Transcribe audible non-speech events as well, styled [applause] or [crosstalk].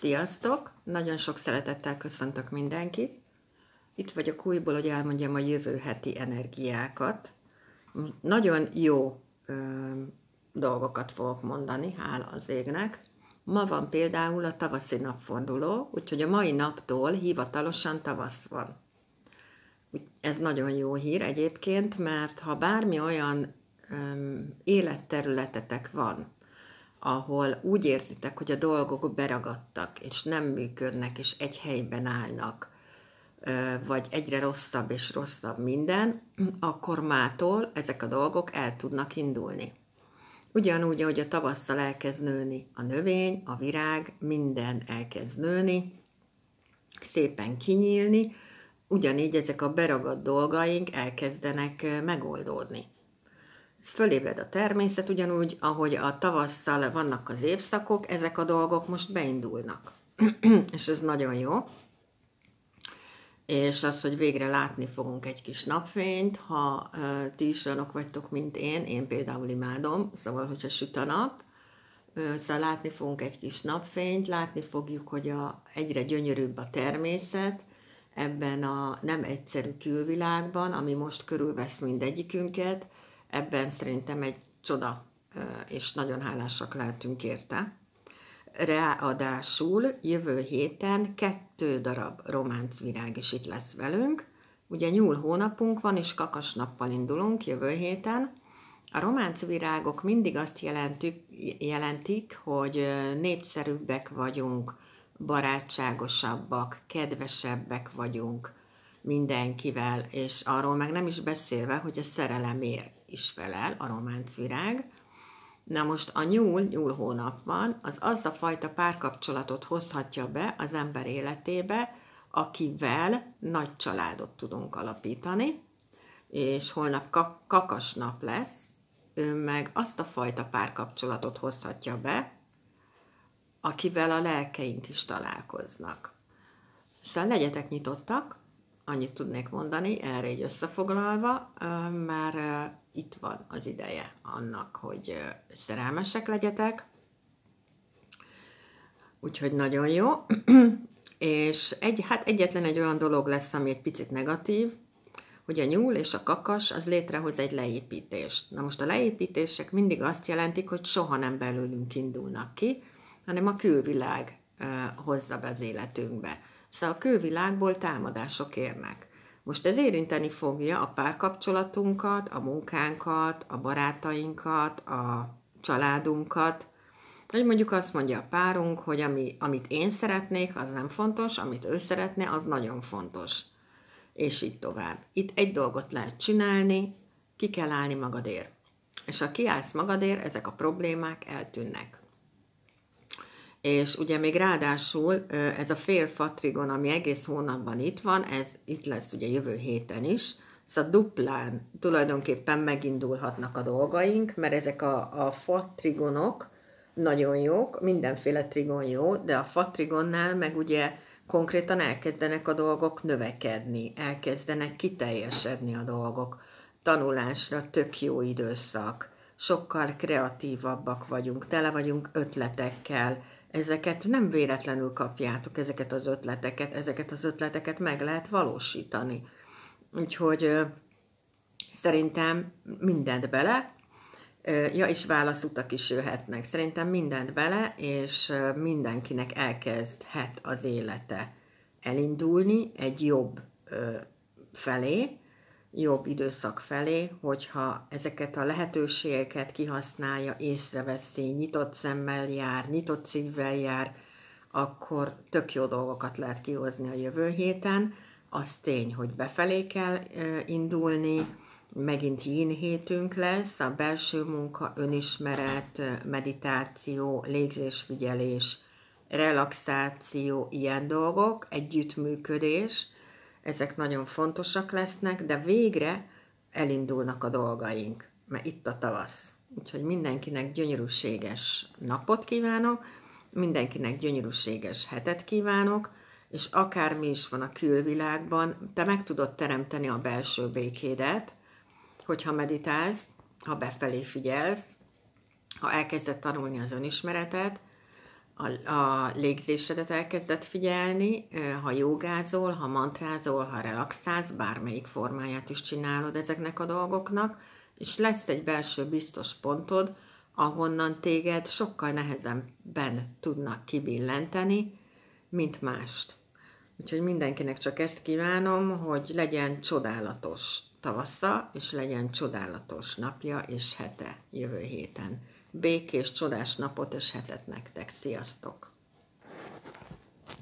Sziasztok! Nagyon sok szeretettel köszöntök mindenkit. Itt vagyok újból, hogy elmondjam a jövő heti energiákat. Nagyon jó ö, dolgokat fogok mondani, hála az égnek. Ma van például a tavaszi napforduló, úgyhogy a mai naptól hivatalosan tavasz van. Ez nagyon jó hír egyébként, mert ha bármi olyan öm, életterületetek van, ahol úgy érzitek, hogy a dolgok beragadtak, és nem működnek, és egy helyben állnak, vagy egyre rosszabb és rosszabb minden, akkor mától ezek a dolgok el tudnak indulni. Ugyanúgy, ahogy a tavasszal elkezd nőni a növény, a virág, minden elkezd nőni, szépen kinyílni, ugyanígy ezek a beragadt dolgaink elkezdenek megoldódni. Fölébred a természet, ugyanúgy, ahogy a tavasszal vannak az évszakok, ezek a dolgok most beindulnak. [clears throat] és ez nagyon jó. És az, hogy végre látni fogunk egy kis napfényt, ha uh, ti is olyanok vagytok, mint én, én például imádom, szóval, hogyha süt a nap, uh, szóval látni fogunk egy kis napfényt, látni fogjuk, hogy a, egyre gyönyörűbb a természet, ebben a nem egyszerű külvilágban, ami most körülvesz mindegyikünket, ebben szerintem egy csoda, és nagyon hálásak lehetünk érte. Ráadásul jövő héten kettő darab románcvirág is itt lesz velünk. Ugye nyúl hónapunk van, és kakas nappal indulunk jövő héten. A románcvirágok mindig azt jelentük, jelentik, hogy népszerűbbek vagyunk, barátságosabbak, kedvesebbek vagyunk mindenkivel, és arról meg nem is beszélve, hogy a szerelemért is felel a románcvirág. Na most a nyúl, nyúl hónap van, az az a fajta párkapcsolatot hozhatja be az ember életébe, akivel nagy családot tudunk alapítani, és holnap kakas nap lesz, ő meg azt a fajta párkapcsolatot hozhatja be, akivel a lelkeink is találkoznak. Szóval legyetek nyitottak, annyit tudnék mondani, erre egy összefoglalva, már itt van az ideje annak, hogy szerelmesek legyetek. Úgyhogy nagyon jó. [clears throat] és egy, hát egyetlen egy olyan dolog lesz, ami egy picit negatív, hogy a nyúl és a kakas az létrehoz egy leépítést. Na most a leépítések mindig azt jelentik, hogy soha nem belőlünk indulnak ki, hanem a külvilág hozza be az életünkbe. Szóval a külvilágból támadások érnek. Most ez érinteni fogja a párkapcsolatunkat, a munkánkat, a barátainkat, a családunkat, hogy mondjuk azt mondja a párunk, hogy ami, amit én szeretnék, az nem fontos, amit ő szeretne, az nagyon fontos. És így tovább. Itt egy dolgot lehet csinálni, ki kell állni magadért. És ha kiállsz magadért, ezek a problémák eltűnnek és ugye még ráadásul ez a fél fatrigon, ami egész hónapban itt van, ez itt lesz ugye jövő héten is, szóval duplán tulajdonképpen megindulhatnak a dolgaink, mert ezek a, a fatrigonok nagyon jók, mindenféle trigon jó, de a fatrigonnál meg ugye konkrétan elkezdenek a dolgok növekedni, elkezdenek kiteljesedni a dolgok. Tanulásra tök jó időszak, sokkal kreatívabbak vagyunk, tele vagyunk ötletekkel, ezeket nem véletlenül kapjátok, ezeket az ötleteket, ezeket az ötleteket meg lehet valósítani. Úgyhogy szerintem mindent bele, ja, és válaszutak is jöhetnek. Szerintem mindent bele, és mindenkinek elkezdhet az élete elindulni egy jobb felé, jobb időszak felé, hogyha ezeket a lehetőségeket kihasználja, észreveszi, nyitott szemmel jár, nyitott szívvel jár, akkor tök jó dolgokat lehet kihozni a jövő héten. Az tény, hogy befelé kell indulni, megint yin hétünk lesz, a belső munka, önismeret, meditáció, légzésfigyelés, relaxáció, ilyen dolgok, együttműködés – ezek nagyon fontosak lesznek, de végre elindulnak a dolgaink, mert itt a tavasz. Úgyhogy mindenkinek gyönyörűséges napot kívánok, mindenkinek gyönyörűséges hetet kívánok, és akármi is van a külvilágban, te meg tudod teremteni a belső békédet, hogyha meditálsz, ha befelé figyelsz, ha elkezded tanulni az önismeretet, a, a légzésedet elkezded figyelni, ha jogázol, ha mantrázol, ha relaxálsz, bármelyik formáját is csinálod ezeknek a dolgoknak, és lesz egy belső biztos pontod, ahonnan téged sokkal nehezebben tudnak kibillenteni, mint mást. Úgyhogy mindenkinek csak ezt kívánom, hogy legyen csodálatos tavasza, és legyen csodálatos napja és hete jövő héten békés, csodás napot és hetet nektek. Sziasztok!